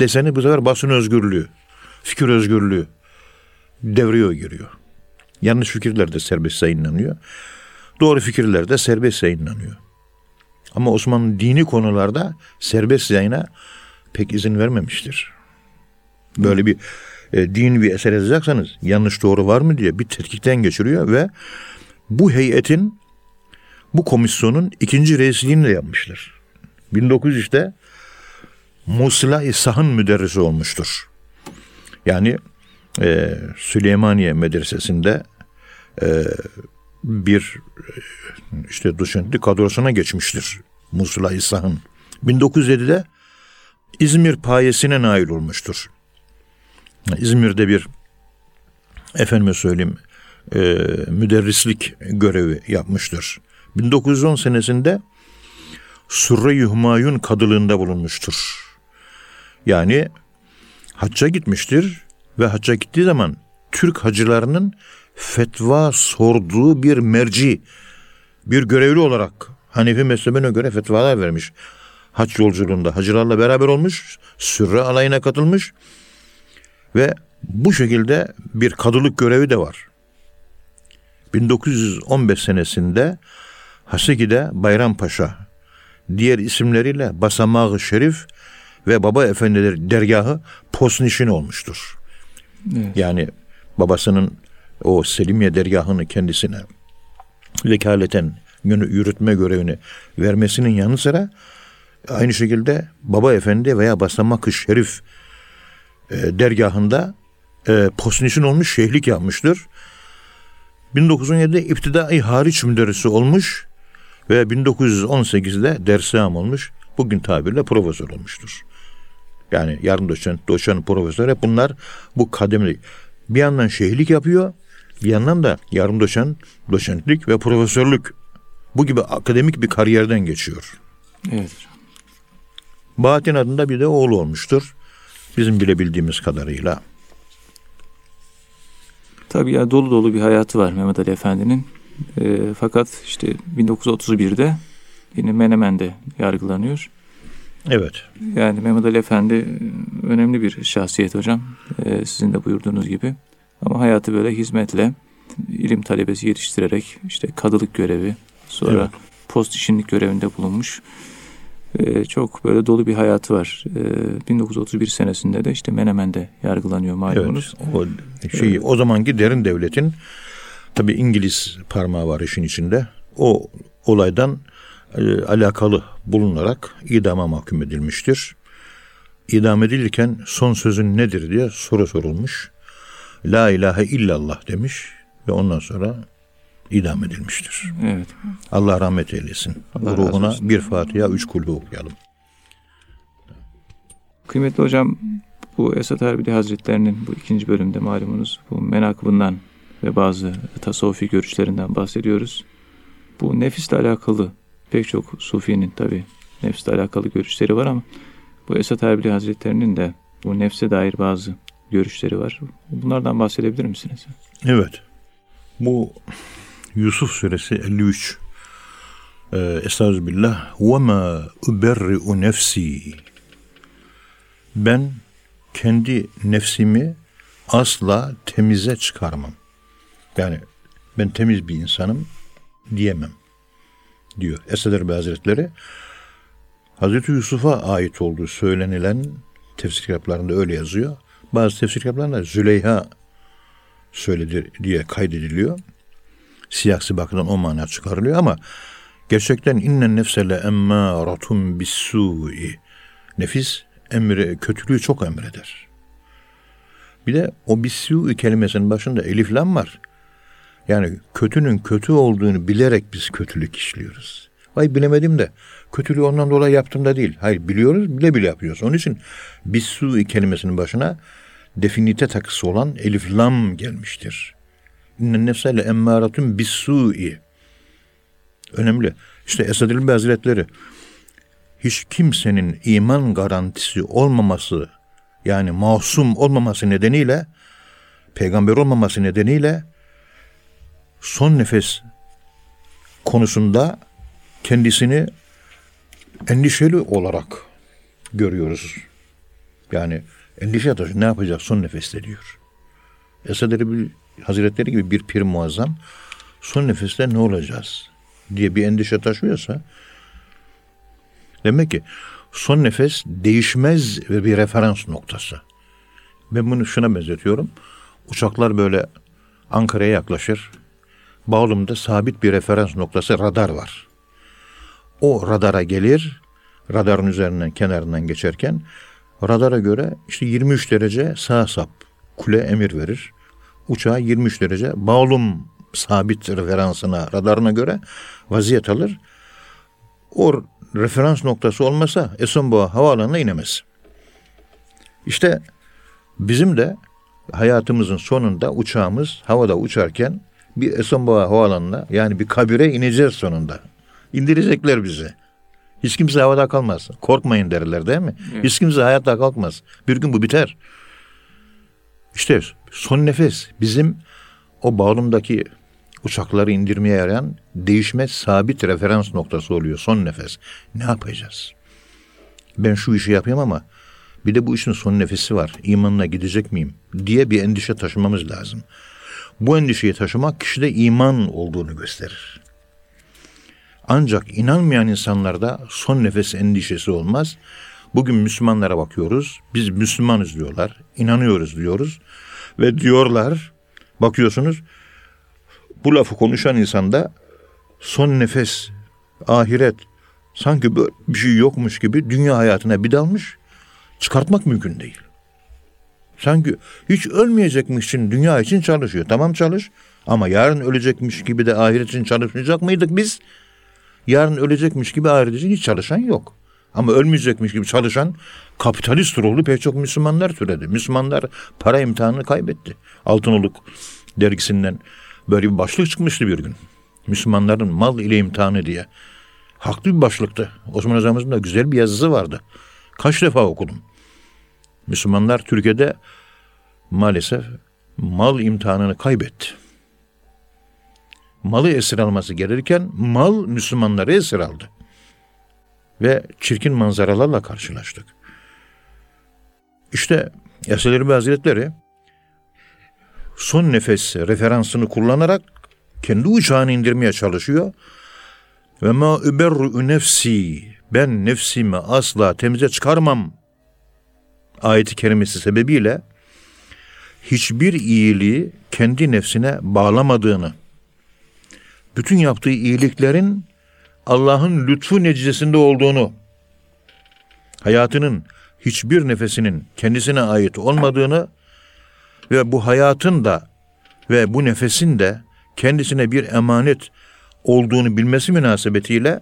Deseni bu sefer basın özgürlüğü, fikir özgürlüğü devreye giriyor. Yanlış fikirler de serbest yayınlanıyor. Doğru fikirler de serbest yayınlanıyor. Ama Osmanlı dini konularda serbest yayına pek izin vermemiştir. Böyle bir e, din bir eser yazacaksanız yanlış doğru var mı diye bir tetkikten geçiriyor ve bu heyetin bu komisyonun ikinci reisliğini de yapmışlar. 1903'te Musla-i Sahın müderrisi olmuştur. Yani e, Süleymaniye Medresesi'nde e, bir işte doçentlik kadrosuna geçmiştir. Musula İsa'nın. 1907'de İzmir payesine nail olmuştur. İzmir'de bir efendime söyleyeyim e, müderrislik görevi yapmıştır. 1910 senesinde Surre-i kadılığında bulunmuştur. Yani hacca gitmiştir ve hacca gittiği zaman Türk hacılarının fetva sorduğu bir merci, bir görevli olarak Hanefi mezhebine göre fetvalar vermiş. Hac yolculuğunda hacılarla beraber olmuş, sürre alayına katılmış ve bu şekilde bir kadılık görevi de var. 1915 senesinde Haseki'de Bayrampaşa, diğer isimleriyle Basamağı Şerif ve Baba Efendileri dergahı posnişin olmuştur. Yani babasının o Selimiye dergahını kendisine vekaleten yürütme görevini vermesinin yanı sıra aynı şekilde Baba Efendi veya Basamak-ı Şerif e, dergahında e, posnişin olmuş şeyhlik yapmıştır. 1917'de iptidai hariç müderrisi olmuş ve 1918'de dersam olmuş. Bugün tabirle profesör olmuştur. Yani yarım doçent, doçent, profesör hep bunlar bu kademli. Bir yandan şeyhlik yapıyor, bir yandan da yarım doçent, doçentlik ve profesörlük bu gibi akademik bir kariyerden geçiyor. Evet. Bahattin adında bir de oğlu olmuştur. Bizim bilebildiğimiz kadarıyla. Tabii ya dolu dolu bir hayatı var Mehmet Ali Efendi'nin. E, fakat işte 1931'de yine Menemen'de yargılanıyor. Evet. Yani Mehmet Ali Efendi e, önemli bir şahsiyet hocam. E, sizin de buyurduğunuz gibi. ama hayatı böyle hizmetle ilim talebesi yetiştirerek işte kadılık görevi sonra evet. post işinlik görevinde bulunmuş. Ee, çok böyle dolu bir hayatı var. Ee, 1931 senesinde de işte Menemen'de yargılanıyor malumunuz. Evet, o, şey, evet. o zamanki derin devletin tabi İngiliz parmağı var işin içinde. O olaydan e, alakalı bulunarak idama mahkum edilmiştir. İdam edilirken son sözün nedir diye soru sorulmuş. La ilahe illallah demiş ve ondan sonra idam edilmiştir. Evet. Allah rahmet eylesin. Allah Ruhuna bir Fatiha, üç kulhu okuyalım. Kıymetli hocam, bu Esat Erbili Hazretlerinin bu ikinci bölümde malumunuz bu menakıbından ve bazı tasavvufi görüşlerinden bahsediyoruz. Bu nefisle alakalı pek çok sufinin tabi nefsle alakalı görüşleri var ama bu Esat Erbili Hazretlerinin de bu nefse dair bazı görüşleri var. Bunlardan bahsedebilir misiniz? Evet. Bu Yusuf suresi 53 ee, Estağfirullah ve ma uberri'u nefsi ben kendi nefsimi asla temize çıkarmam. Yani ben temiz bir insanım diyemem. Diyor Esed Erbil Hazretleri. Hazreti Yusuf'a ait olduğu söylenilen tefsir kitaplarında öyle yazıyor. Bazı tefsir kitaplarında Züleyha söyledi diye kaydediliyor. Siyasi bakımdan o mana çıkarılıyor ama gerçekten innen nefsele emmâratun bis-sû'i nefis emri kötülüğü çok emreder. Bir de o bis-sû'i kelimesinin başında elif lam var. Yani kötünün kötü olduğunu bilerek biz kötülük işliyoruz. Vay bilemedim de kötülüğü ondan dolayı yaptım da değil. Hayır biliyoruz bile bile yapıyoruz. Onun için bis-sû'i kelimesinin başına definite takısı olan elif lam gelmiştir. İnnen nefsele emmâratun bis-sû'i önemli. İşte Esad İlbi Hazretleri hiç kimsenin iman garantisi olmaması yani masum olmaması nedeniyle peygamber olmaması nedeniyle son nefes konusunda kendisini endişeli olarak görüyoruz. Yani endişe taşı ne yapacak son nefeste diyor. Esad Erbil Hazretleri gibi bir pir muazzam son nefeste ne olacağız diye bir endişe taşıyorsa demek ki son nefes değişmez ve bir referans noktası. Ben bunu şuna benzetiyorum. Uçaklar böyle Ankara'ya yaklaşır. Bağlum'da sabit bir referans noktası radar var. O radara gelir, radarın üzerinden kenarından geçerken radara göre işte 23 derece sağ sap kule emir verir. Uçağa 23 derece bağlum sabit referansına, radarına göre vaziyet alır. O referans noktası olmasa Esenboğa havaalanına inemez. İşte bizim de hayatımızın sonunda uçağımız havada uçarken bir Esenboğa havaalanına yani bir kabire ineceğiz sonunda. İndirecekler bizi. Hiç kimse havada kalmaz. Korkmayın derler değil mi? Evet. Hiç kimse hayatta kalkmaz. Bir gün bu biter. İşte son nefes bizim o bağlımdaki uçakları indirmeye yarayan değişmez sabit referans noktası oluyor son nefes. Ne yapacağız? Ben şu işi yapayım ama bir de bu işin son nefesi var. İmanına gidecek miyim? diye bir endişe taşımamız lazım. Bu endişeyi taşımak kişide iman olduğunu gösterir. Ancak inanmayan insanlarda son nefes endişesi olmaz. Bugün Müslümanlara bakıyoruz. Biz Müslümanız diyorlar. inanıyoruz diyoruz. Ve diyorlar bakıyorsunuz bu lafı konuşan insanda son nefes, ahiret sanki böyle bir şey yokmuş gibi dünya hayatına bir dalmış çıkartmak mümkün değil. Sanki hiç ölmeyecekmiş için dünya için çalışıyor. Tamam çalış ama yarın ölecekmiş gibi de ahiret için çalışmayacak mıydık biz? Yarın ölecekmiş gibi ahiret için hiç çalışan yok. Ama ölmeyecekmiş gibi çalışan kapitalist ruhlu pek çok Müslümanlar türedi. Müslümanlar para imtihanını kaybetti. Altınoluk dergisinden Böyle bir başlık çıkmıştı bir gün. Müslümanların mal ile imtihanı diye. Haklı bir başlıktı. Osman Hocamızın da güzel bir yazısı vardı. Kaç defa okudum. Müslümanlar Türkiye'de maalesef mal imtihanını kaybetti. Malı esir alması gelirken mal Müslümanları esir aldı. Ve çirkin manzaralarla karşılaştık. İşte Esad Erbil Hazretleri son nefes referansını kullanarak kendi uçağını indirmeye çalışıyor. Ve ma überru nefsi ben nefsimi asla temize çıkarmam ayeti kerimesi sebebiyle hiçbir iyiliği kendi nefsine bağlamadığını, bütün yaptığı iyiliklerin Allah'ın lütfu neticesinde olduğunu, hayatının hiçbir nefesinin kendisine ait olmadığını ve bu hayatın da ve bu nefesin de kendisine bir emanet olduğunu bilmesi münasebetiyle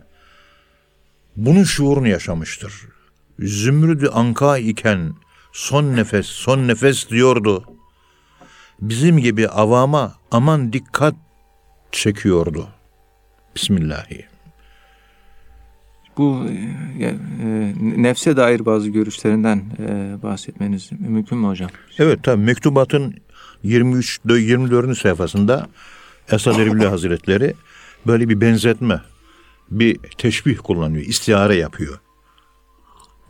bunun şuurunu yaşamıştır. Zümrüdü anka iken son nefes, son nefes diyordu. Bizim gibi avama aman dikkat çekiyordu. Bismillahirrahmanirrahim. Bu e, nefse dair bazı görüşlerinden e, bahsetmeniz mümkün mü hocam? Evet tabi mektubatın 23 24. sayfasında Esad Erbil [laughs] Hazretleri böyle bir benzetme, bir teşbih kullanıyor, istihare yapıyor.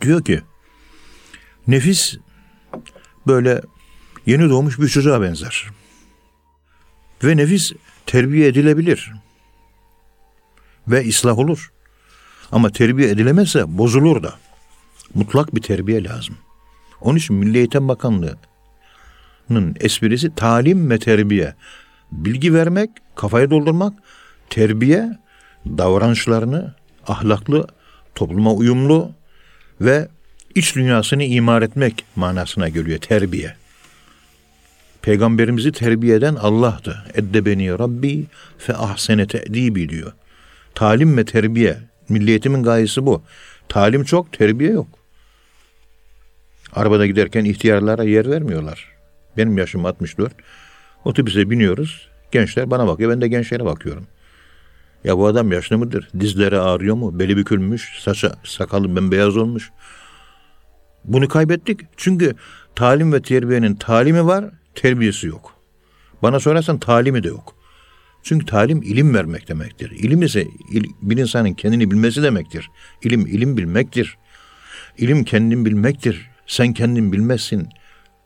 Diyor ki nefis böyle yeni doğmuş bir çocuğa benzer. Ve nefis terbiye edilebilir. ve ıslah olur. Ama terbiye edilemezse bozulur da. Mutlak bir terbiye lazım. Onun için Milli Eğitim Bakanlığı'nın esprisi talim ve terbiye. Bilgi vermek, kafayı doldurmak, terbiye davranışlarını ahlaklı, topluma uyumlu ve iç dünyasını imar etmek manasına geliyor terbiye. Peygamberimizi terbiye eden Allah'tı. Eddebeni Rabbi fe ahsene te'dibi diyor. Talim ve terbiye. Milliyetimin gayesi bu. Talim çok, terbiye yok. Arabada giderken ihtiyarlara yer vermiyorlar. Benim yaşım 64. Otobüse biniyoruz. Gençler bana bakıyor. Ben de gençlere bakıyorum. Ya bu adam yaşlı mıdır? Dizleri ağrıyor mu? Beli bükülmüş. Saça, sakalı bembeyaz olmuş. Bunu kaybettik. Çünkü talim ve terbiyenin talimi var, terbiyesi yok. Bana sorarsan talimi de yok. Çünkü talim ilim vermek demektir. İlim ise il, bir insanın kendini bilmesi demektir. İlim ilim bilmektir. İlim kendin bilmektir. Sen kendin bilmezsin.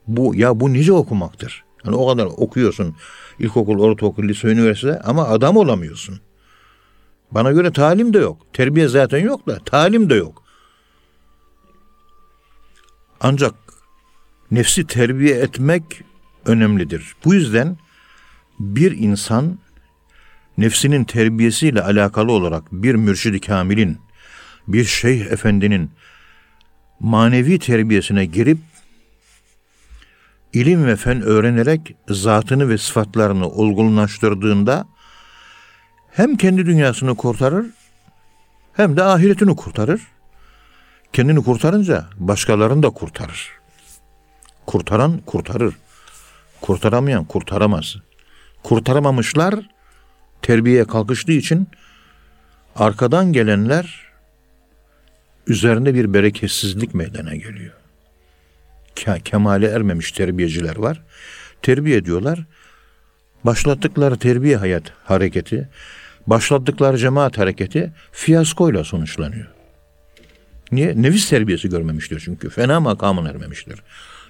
Bu ya bu nice okumaktır. Yani o kadar okuyorsun. İlkokul, ortaokul, lise, üniversite ama adam olamıyorsun. Bana göre talim de yok. Terbiye zaten yok da talim de yok. Ancak nefsi terbiye etmek önemlidir. Bu yüzden bir insan nefsinin terbiyesiyle alakalı olarak bir mürşidi kamilin, bir şeyh efendinin manevi terbiyesine girip ilim ve fen öğrenerek zatını ve sıfatlarını olgunlaştırdığında hem kendi dünyasını kurtarır hem de ahiretini kurtarır. Kendini kurtarınca başkalarını da kurtarır. Kurtaran kurtarır. Kurtaramayan kurtaramaz. Kurtaramamışlar terbiyeye kalkıştığı için arkadan gelenler üzerinde bir bereketsizlik meydana geliyor. Kemale ermemiş terbiyeciler var. Terbiye ediyorlar. Başlattıkları terbiye hayat hareketi, başlattıkları cemaat hareketi fiyaskoyla sonuçlanıyor. Niye? Nefis terbiyesi görmemiştir çünkü. Fena makamın ermemiştir.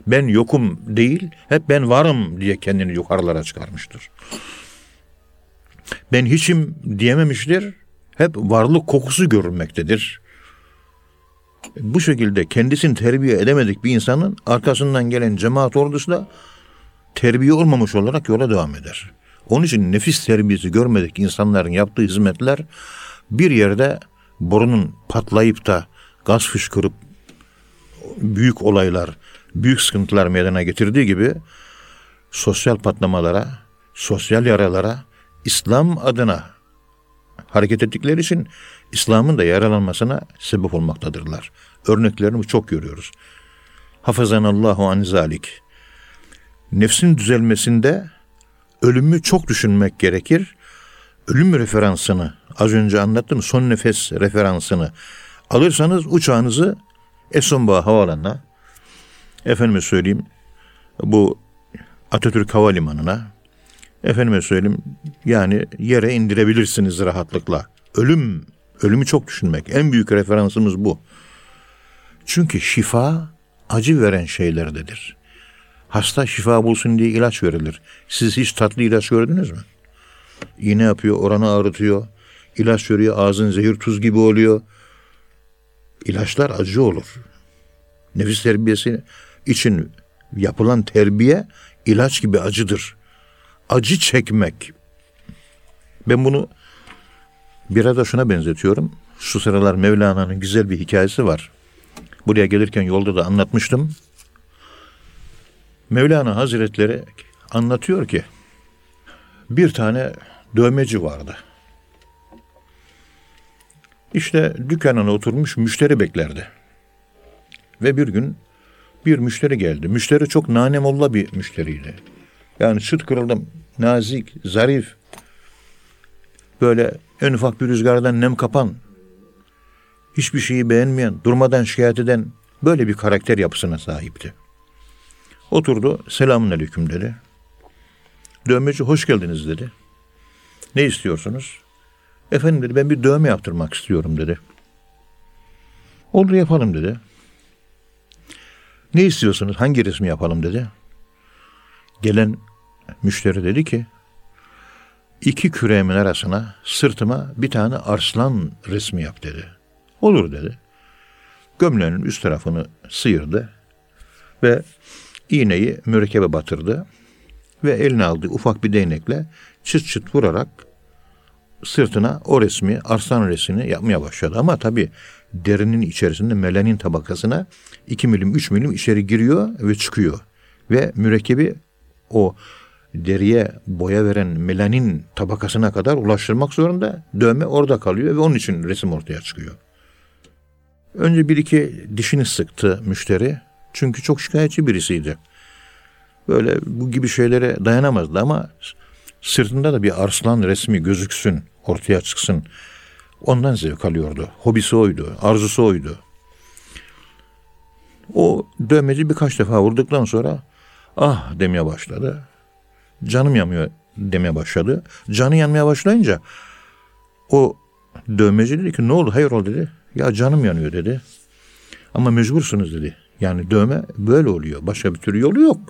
Ben yokum değil, hep ben varım diye kendini yukarılara çıkarmıştır. Ben hiçim diyememiştir, hep varlık kokusu görülmektedir. Bu şekilde kendisini terbiye edemedik bir insanın arkasından gelen cemaat ordusu da terbiye olmamış olarak yola devam eder. Onun için nefis terbiyesi görmedik insanların yaptığı hizmetler bir yerde borunun patlayıp da gaz fışkırıp büyük olaylar, büyük sıkıntılar meydana getirdiği gibi sosyal patlamalara, sosyal yaralara İslam adına hareket ettikleri için İslam'ın da yaralanmasına sebep olmaktadırlar. Örneklerini çok görüyoruz. Hafazanallahu an zalik. Nefsin düzelmesinde ölümü çok düşünmek gerekir. Ölüm referansını az önce anlattım son nefes referansını alırsanız uçağınızı Esonba Havaalanı'na efendime söyleyeyim bu Atatürk Havalimanı'na efendime söyleyeyim yani yere indirebilirsiniz rahatlıkla. Ölüm, ölümü çok düşünmek. En büyük referansımız bu. Çünkü şifa acı veren şeylerdedir. Hasta şifa bulsun diye ilaç verilir. Siz hiç tatlı ilaç gördünüz mü? İğne yapıyor, oranı ağrıtıyor. İlaç veriyor, ağzın zehir tuz gibi oluyor. İlaçlar acı olur. Nefis terbiyesi için yapılan terbiye ilaç gibi acıdır. Acı çekmek. Ben bunu biraz da şuna benzetiyorum. Şu sıralar Mevlana'nın güzel bir hikayesi var. Buraya gelirken yolda da anlatmıştım. Mevlana Hazretleri anlatıyor ki bir tane dövmeci vardı. İşte dükkanına oturmuş müşteri beklerdi. Ve bir gün bir müşteri geldi. Müşteri çok nanemolla bir müşteriydi. Yani çıt kırıldım, nazik, zarif. Böyle en ufak bir rüzgardan nem kapan, hiçbir şeyi beğenmeyen, durmadan şikayet eden böyle bir karakter yapısına sahipti. Oturdu, selamun aleyküm dedi. Dövmeci hoş geldiniz dedi. Ne istiyorsunuz? Efendim dedi ben bir dövme yaptırmak istiyorum dedi. Olur yapalım dedi. Ne istiyorsunuz? Hangi resmi yapalım dedi. Gelen müşteri dedi ki iki küreğimin arasına sırtıma bir tane arslan resmi yap dedi. Olur dedi. Gömleğinin üst tarafını sıyırdı ve iğneyi mürekkebe batırdı ve eline aldığı ufak bir değnekle çıt çıt vurarak sırtına o resmi, arslan resmini yapmaya başladı. Ama tabi derinin içerisinde melanin tabakasına 2 milim 3 milim içeri giriyor ve çıkıyor. Ve mürekkebi o deriye boya veren melanin tabakasına kadar ulaştırmak zorunda. Dövme orada kalıyor ve onun için resim ortaya çıkıyor. Önce bir iki dişini sıktı müşteri. Çünkü çok şikayetçi birisiydi. Böyle bu gibi şeylere dayanamazdı ama sırtında da bir arslan resmi gözüksün, ortaya çıksın. Ondan zevk alıyordu. Hobisi oydu, arzusu oydu. O dövmeci birkaç defa vurduktan sonra ah demeye başladı. Canım yanmıyor demeye başladı. Canı yanmaya başlayınca o dövmeci dedi ki ne oldu hayır ol dedi. Ya canım yanıyor dedi. Ama mecbursunuz dedi. Yani dövme böyle oluyor. Başka bir türlü yolu yok.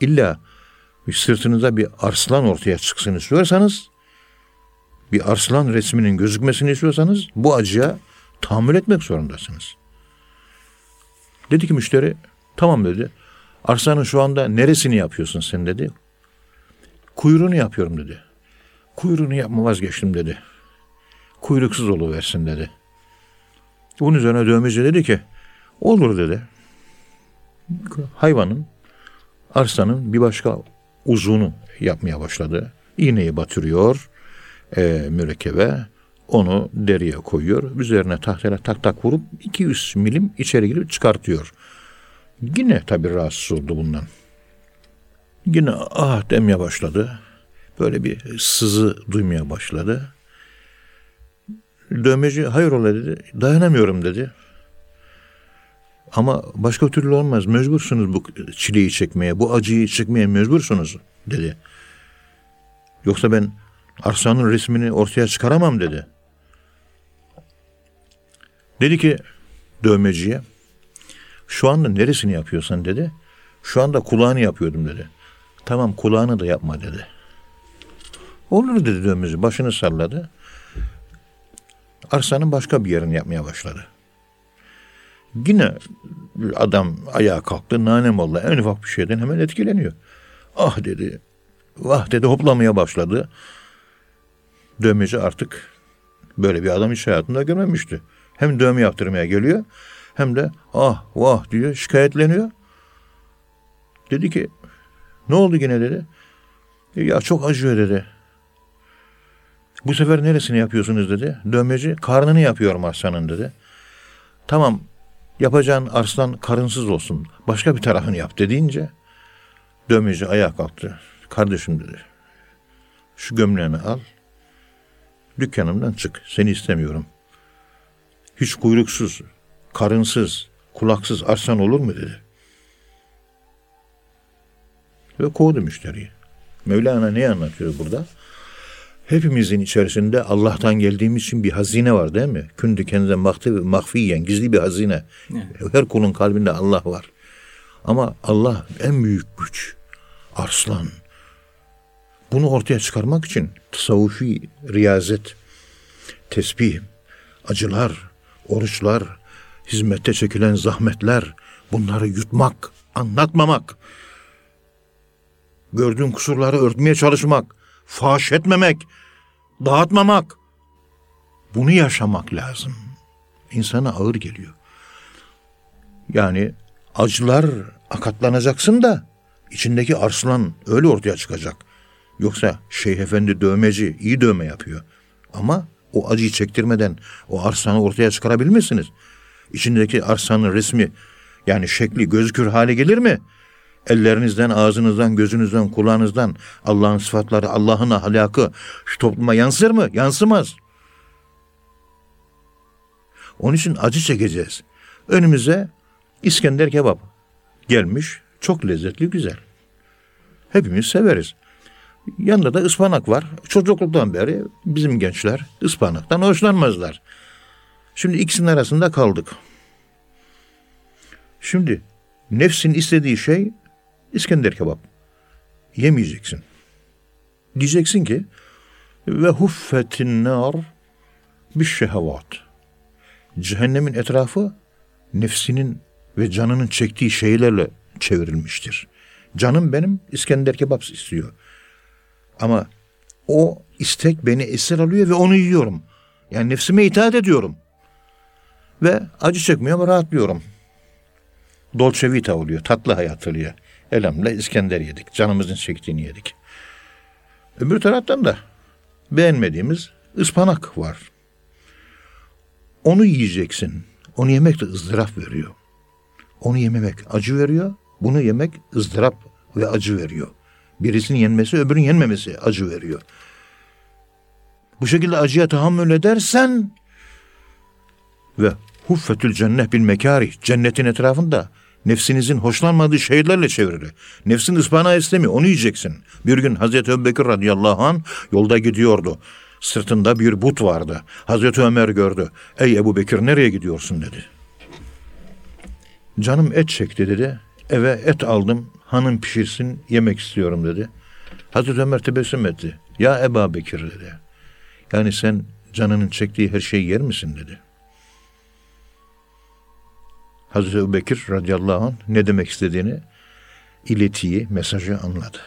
İlla sırtınıza bir arslan ortaya çıksın istiyorsanız bir arslan resminin gözükmesini istiyorsanız bu acıya tahammül etmek zorundasınız. Dedi ki müşteri tamam dedi. Arslanın şu anda neresini yapıyorsun sen dedi. Kuyruğunu yapıyorum dedi. Kuyruğunu yapma vazgeçtim dedi. Kuyruksuz versin dedi. Bunun üzerine dövmeci dedi ki olur dedi. Hayvanın arslanın bir başka uzunu yapmaya başladı. İğneyi batırıyor e, mürekkebe. Onu deriye koyuyor. Üzerine tahtayla tak tak vurup 200 milim içeri girip çıkartıyor. Yine tabii rahatsız oldu bundan. Yine ah demeye başladı. Böyle bir sızı duymaya başladı. Dövmeci hayrola dedi. Dayanamıyorum dedi. Ama başka türlü olmaz. Mecbursunuz bu çileyi çekmeye, bu acıyı çekmeye mecbursunuz dedi. Yoksa ben Arslan'ın resmini ortaya çıkaramam dedi. Dedi ki dövmeciye şu anda neresini yapıyorsan dedi. Şu anda kulağını yapıyordum dedi. Tamam kulağını da yapma dedi. Olur dedi dövmeci başını salladı. Arslan'ın başka bir yerini yapmaya başladı. Yine adam ayağa kalktı. Nanem oldu. En ufak bir şeyden hemen etkileniyor. Ah dedi. Vah dedi hoplamaya başladı. Dövmeci artık böyle bir adam hiç hayatında görmemişti. Hem dövme yaptırmaya geliyor hem de ah vah diyor şikayetleniyor. Dedi ki ne oldu yine dedi. Ya çok acıyor dedi. Bu sefer neresini yapıyorsunuz dedi. Dövmeci karnını yapıyorum aslanın dedi. Tamam yapacağın arslan karınsız olsun. Başka bir tarafını yap dediğince dövmeci ayağa kalktı. Kardeşim dedi. Şu gömleğini al. Dükkanımdan çık. Seni istemiyorum. Hiç kuyruksuz, karınsız, kulaksız arslan olur mu dedi. Ve kovdu müşteriyi. Mevlana ne anlatıyor burada? Hepimizin içerisinde Allah'tan geldiğimiz için bir hazine var değil mi? Kündü kendine mahfi, mahfiyen, gizli bir hazine. Evet. Her kulun kalbinde Allah var. Ama Allah en büyük güç. Arslan. Bunu ortaya çıkarmak için tasavvufi riyazet, tesbih, acılar, oruçlar, hizmette çekilen zahmetler, bunları yutmak, anlatmamak, gördüğün kusurları örtmeye çalışmak, faş etmemek, dağıtmamak. Bunu yaşamak lazım. İnsana ağır geliyor. Yani acılar akatlanacaksın da içindeki arslan öyle ortaya çıkacak. Yoksa Şeyh Efendi dövmeci iyi dövme yapıyor. Ama o acıyı çektirmeden o arslanı ortaya çıkarabilmezsiniz. İçindeki arslanın resmi yani şekli gözükür hale gelir mi? Ellerinizden, ağzınızdan, gözünüzden, kulağınızdan Allah'ın sıfatları, Allah'ın ahlakı şu topluma yansır mı? Yansımaz. Onun için acı çekeceğiz. Önümüze İskender kebap gelmiş. Çok lezzetli, güzel. Hepimiz severiz. Yanında da ıspanak var. Çocukluktan beri bizim gençler ıspanaktan hoşlanmazlar. Şimdi ikisinin arasında kaldık. Şimdi nefsin istediği şey İskender kebap. Yemeyeceksin. Diyeceksin ki ve huffetin nar bir şehevat. Cehennemin etrafı nefsinin ve canının çektiği şeylerle çevrilmiştir. Canım benim İskender kebap istiyor. Ama o istek beni esir alıyor ve onu yiyorum. Yani nefsime itaat ediyorum. Ve acı çekmiyorum, rahatlıyorum. Dolce vita oluyor, tatlı hayat oluyor. Elamla İskender yedik, canımızın çektiğini yedik. Öbür taraftan da beğenmediğimiz ıspanak var. Onu yiyeceksin. Onu yemek de ızdırap veriyor. Onu yememek acı veriyor. Bunu yemek ızdırap ve acı veriyor. Birisinin yenmesi öbürünün yenmemesi acı veriyor. Bu şekilde acıya tahammül edersen ve huffetül cennet bil mekari cennetin etrafında nefsinizin hoşlanmadığı şeylerle çevrili. Nefsin ıspanağı istemiyor onu yiyeceksin. Bir gün Hazreti Ebubekir radıyallahu an yolda gidiyordu. Sırtında bir but vardı. Hazreti Ömer gördü. Ey Ebu Bekir nereye gidiyorsun dedi. Canım et çekti dedi. Eve et aldım. Hanım pişirsin yemek istiyorum dedi. Hazreti Ömer tebessüm etti. Ya Ebu Bekir dedi. Yani sen canının çektiği her şeyi yer misin dedi. Hazreti Ebu Bekir radıyallahu anh ne demek istediğini iletiyi, mesajı anladı.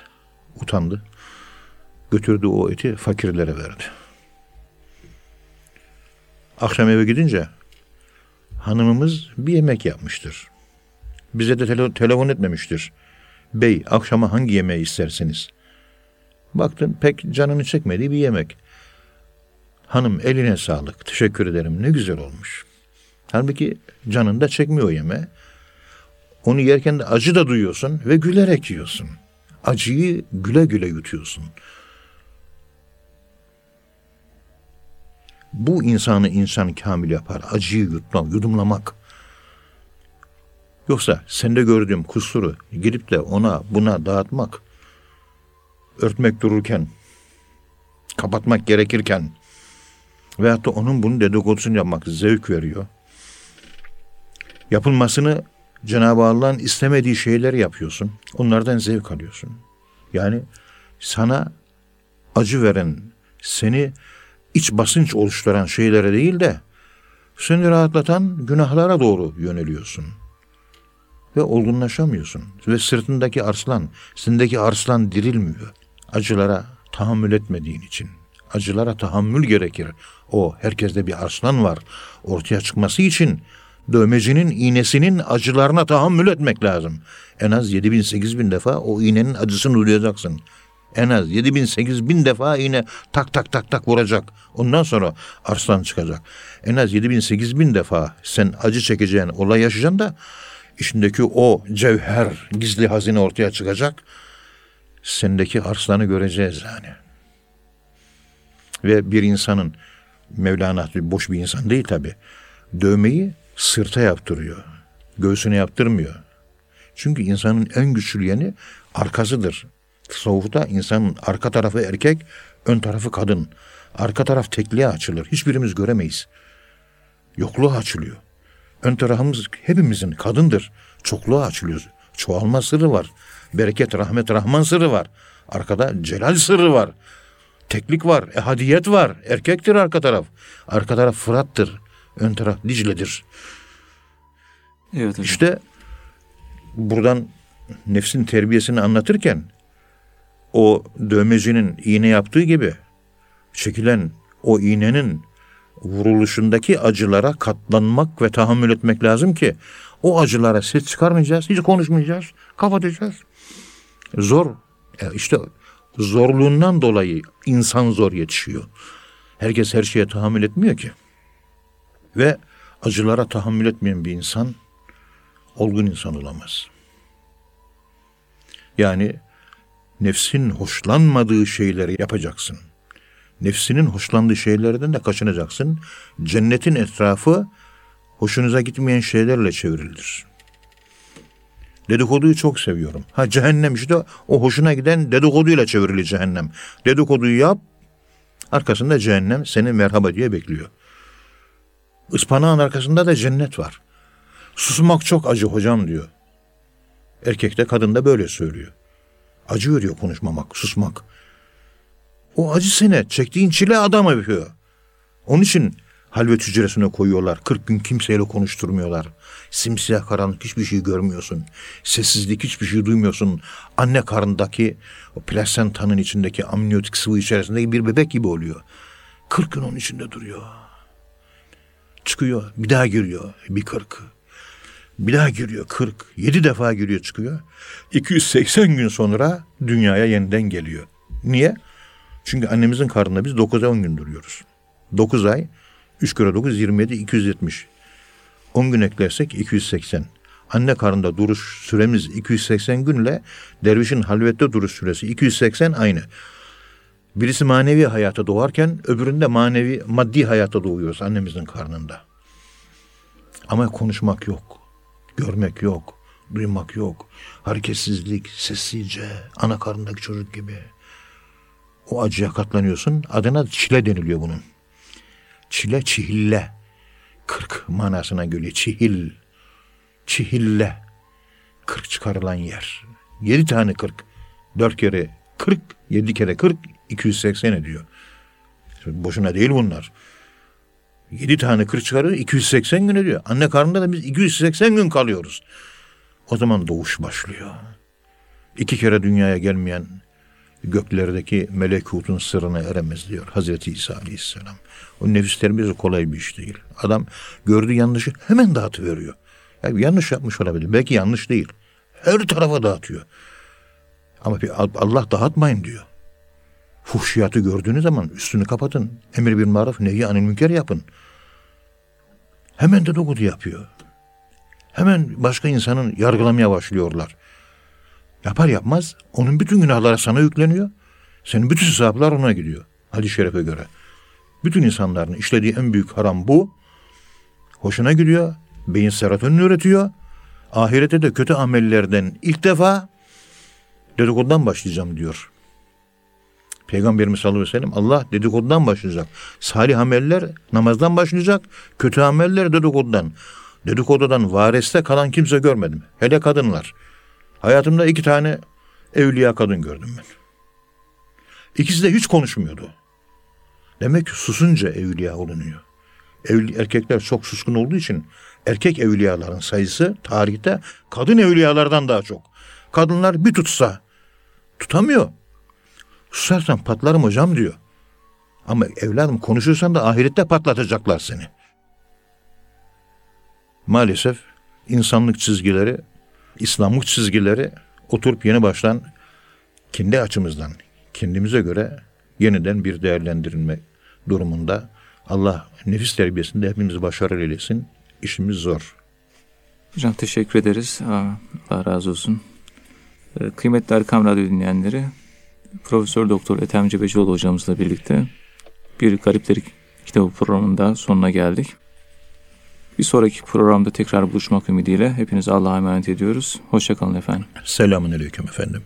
Utandı. Götürdü o eti fakirlere verdi. Akşam eve gidince hanımımız bir yemek yapmıştır. Bize de tele- telefon etmemiştir. Bey akşama hangi yemeği isterseniz. Baktın pek canını çekmediği bir yemek. Hanım eline sağlık teşekkür ederim ne güzel olmuş. Halbuki canın da çekmiyor yeme. Onu yerken de acı da duyuyorsun ve gülerek yiyorsun. Acıyı güle güle yutuyorsun. Bu insanı insan kamil yapar. Acıyı yutmak, yudumlamak. Yoksa sende gördüğüm kusuru gidip de ona buna dağıtmak, örtmek dururken, kapatmak gerekirken veyahut da onun bunun dedikodusunu yapmak zevk veriyor. Yapılmasını Cenab-ı Allah'ın istemediği şeyleri yapıyorsun. Onlardan zevk alıyorsun. Yani sana acı veren, seni iç basınç oluşturan şeylere değil de seni rahatlatan günahlara doğru yöneliyorsun. Ve olgunlaşamıyorsun. Ve sırtındaki arslan, sendeki arslan dirilmiyor. Acılara tahammül etmediğin için. Acılara tahammül gerekir. O herkeste bir arslan var. Ortaya çıkması için dövmecinin iğnesinin acılarına tahammül etmek lazım. En az 7 bin 8 bin defa o iğnenin acısını duyacaksın. En az 7 bin 8 bin defa iğne tak tak tak tak vuracak. Ondan sonra arslan çıkacak. En az 7 bin 8 bin defa sen acı çekeceğin olay yaşayacaksın da içindeki o cevher gizli hazine ortaya çıkacak. Sendeki arslanı göreceğiz yani. Ve bir insanın Mevlana boş bir insan değil tabi. Dövmeyi sırta yaptırıyor. Göğsüne yaptırmıyor. Çünkü insanın en güçlü yeni arkasıdır. Tasavvufta insanın arka tarafı erkek, ön tarafı kadın. Arka taraf tekliğe açılır. Hiçbirimiz göremeyiz. Yokluğa açılıyor. Ön tarafımız hepimizin kadındır. Çokluğa açılıyoruz. Çoğalma sırrı var. Bereket, rahmet, rahman sırrı var. Arkada celal sırrı var. Teklik var, ehadiyet var. Erkektir arka taraf. Arka taraf Fırat'tır. Ön taraf Dicle'dir. Evet hocam. İşte buradan nefsin terbiyesini anlatırken o dövmecinin iğne yaptığı gibi çekilen o iğnenin vuruluşundaki acılara katlanmak ve tahammül etmek lazım ki o acılara ses çıkarmayacağız, hiç konuşmayacağız, kapatacağız. Zor. E işte zorluğundan dolayı insan zor yetişiyor. Herkes her şeye tahammül etmiyor ki. Ve acılara tahammül etmeyen bir insan olgun insan olamaz. Yani nefsin hoşlanmadığı şeyleri yapacaksın. Nefsinin hoşlandığı şeylerden de kaçınacaksın. Cennetin etrafı hoşunuza gitmeyen şeylerle çevrilir. Dedikoduyu çok seviyorum. Ha cehennem işte o hoşuna giden dedikoduyla çevrili cehennem. Dedikoduyu yap, arkasında cehennem seni merhaba diye bekliyor. Ispanağın arkasında da cennet var. Susmak çok acı hocam diyor. Erkek de kadın da böyle söylüyor. Acı veriyor konuşmamak, susmak. O acı sene çektiğin çile adam yapıyor. Onun için halvet hücresine koyuyorlar. 40 gün kimseyle konuşturmuyorlar. Simsiyah karanlık hiçbir şey görmüyorsun. Sessizlik hiçbir şey duymuyorsun. Anne karnındaki o plasentanın içindeki amniyotik sıvı içerisindeki bir bebek gibi oluyor. 40 gün onun içinde duruyor. Çıkıyor, bir daha giriyor, bir 40. Bir daha giriyor 40. 7 defa giriyor çıkıyor. 280 gün sonra dünyaya yeniden geliyor. Niye? Çünkü annemizin karnında biz 9 ay 10 gün duruyoruz. 9 ay 3 kere 9 27 270. 10 gün eklersek 280. Anne karnında duruş süremiz 280 günle dervişin halvette duruş süresi 280 aynı. Birisi manevi hayata doğarken öbüründe manevi maddi hayata doğuyoruz annemizin karnında. Ama konuşmak yok. Görmek yok. Duymak yok. Hareketsizlik, sessizce, ana karnındaki çocuk gibi. O acıya katlanıyorsun. Adına çile deniliyor bunun. Çile çihille. Kırk manasına geliyor. Çihil. Çihille. Kırk çıkarılan yer. Yedi tane kırk. Dört kere kırk. Yedi kere kırk. 280 ediyor. Boşuna değil bunlar. Yedi tane kır çıkarıyor 280 gün ediyor. Anne karnında da biz 280 gün kalıyoruz. O zaman doğuş başlıyor. İki kere dünyaya gelmeyen göklerdeki melekutun sırrına eremez diyor Hazreti İsa Aleyhisselam. O nefislerimiz kolay bir iş değil. Adam gördüğü yanlışı hemen dağıtıveriyor. Yani yanlış yapmış olabilir. Belki yanlış değil. Her tarafa dağıtıyor. Ama Allah dağıtmayın diyor. Fuhşiyatı gördüğünüz zaman üstünü kapatın. Emir bir maruf, nehi anil münker yapın. Hemen dedikodu yapıyor. Hemen başka insanın yargılamaya başlıyorlar. Yapar yapmaz onun bütün günahları sana yükleniyor. Senin bütün hesaplar ona gidiyor. Hadi şerefe göre. Bütün insanların işlediği en büyük haram bu. Hoşuna gidiyor. Beyin serotonin üretiyor. Ahirete de kötü amellerden ilk defa dedikodudan başlayacağım diyor. Peygamberimiz sallallahu aleyhi ve sellem Allah dedikodudan başlayacak. Salih ameller namazdan başlayacak. Kötü ameller dedikodudan. Dedikodudan vareste kalan kimse görmedim. Hele kadınlar. Hayatımda iki tane evliya kadın gördüm ben. İkisi de hiç konuşmuyordu. Demek ki susunca evliya olunuyor. Evli, erkekler çok suskun olduğu için erkek evliyaların sayısı tarihte kadın evliyalardan daha çok. Kadınlar bir tutsa tutamıyor. Susarsan patlarım hocam diyor. Ama evladım konuşursan da ahirette patlatacaklar seni. Maalesef insanlık çizgileri, İslamlık çizgileri oturup yeni baştan kendi açımızdan, kendimize göre yeniden bir değerlendirilme durumunda Allah nefis terbiyesinde hepimizi başarılı eylesin. İşimiz zor. Hocam teşekkür ederiz. Allah razı olsun. Ee, kıymetli Erkam Radyo dinleyenleri, Profesör Doktor Ethem Cebecioğlu hocamızla birlikte bir Garipleri kitabı programında sonuna geldik. Bir sonraki programda tekrar buluşmak ümidiyle hepinize Allah'a emanet ediyoruz. Hoşçakalın efendim. Selamun Aleyküm efendim.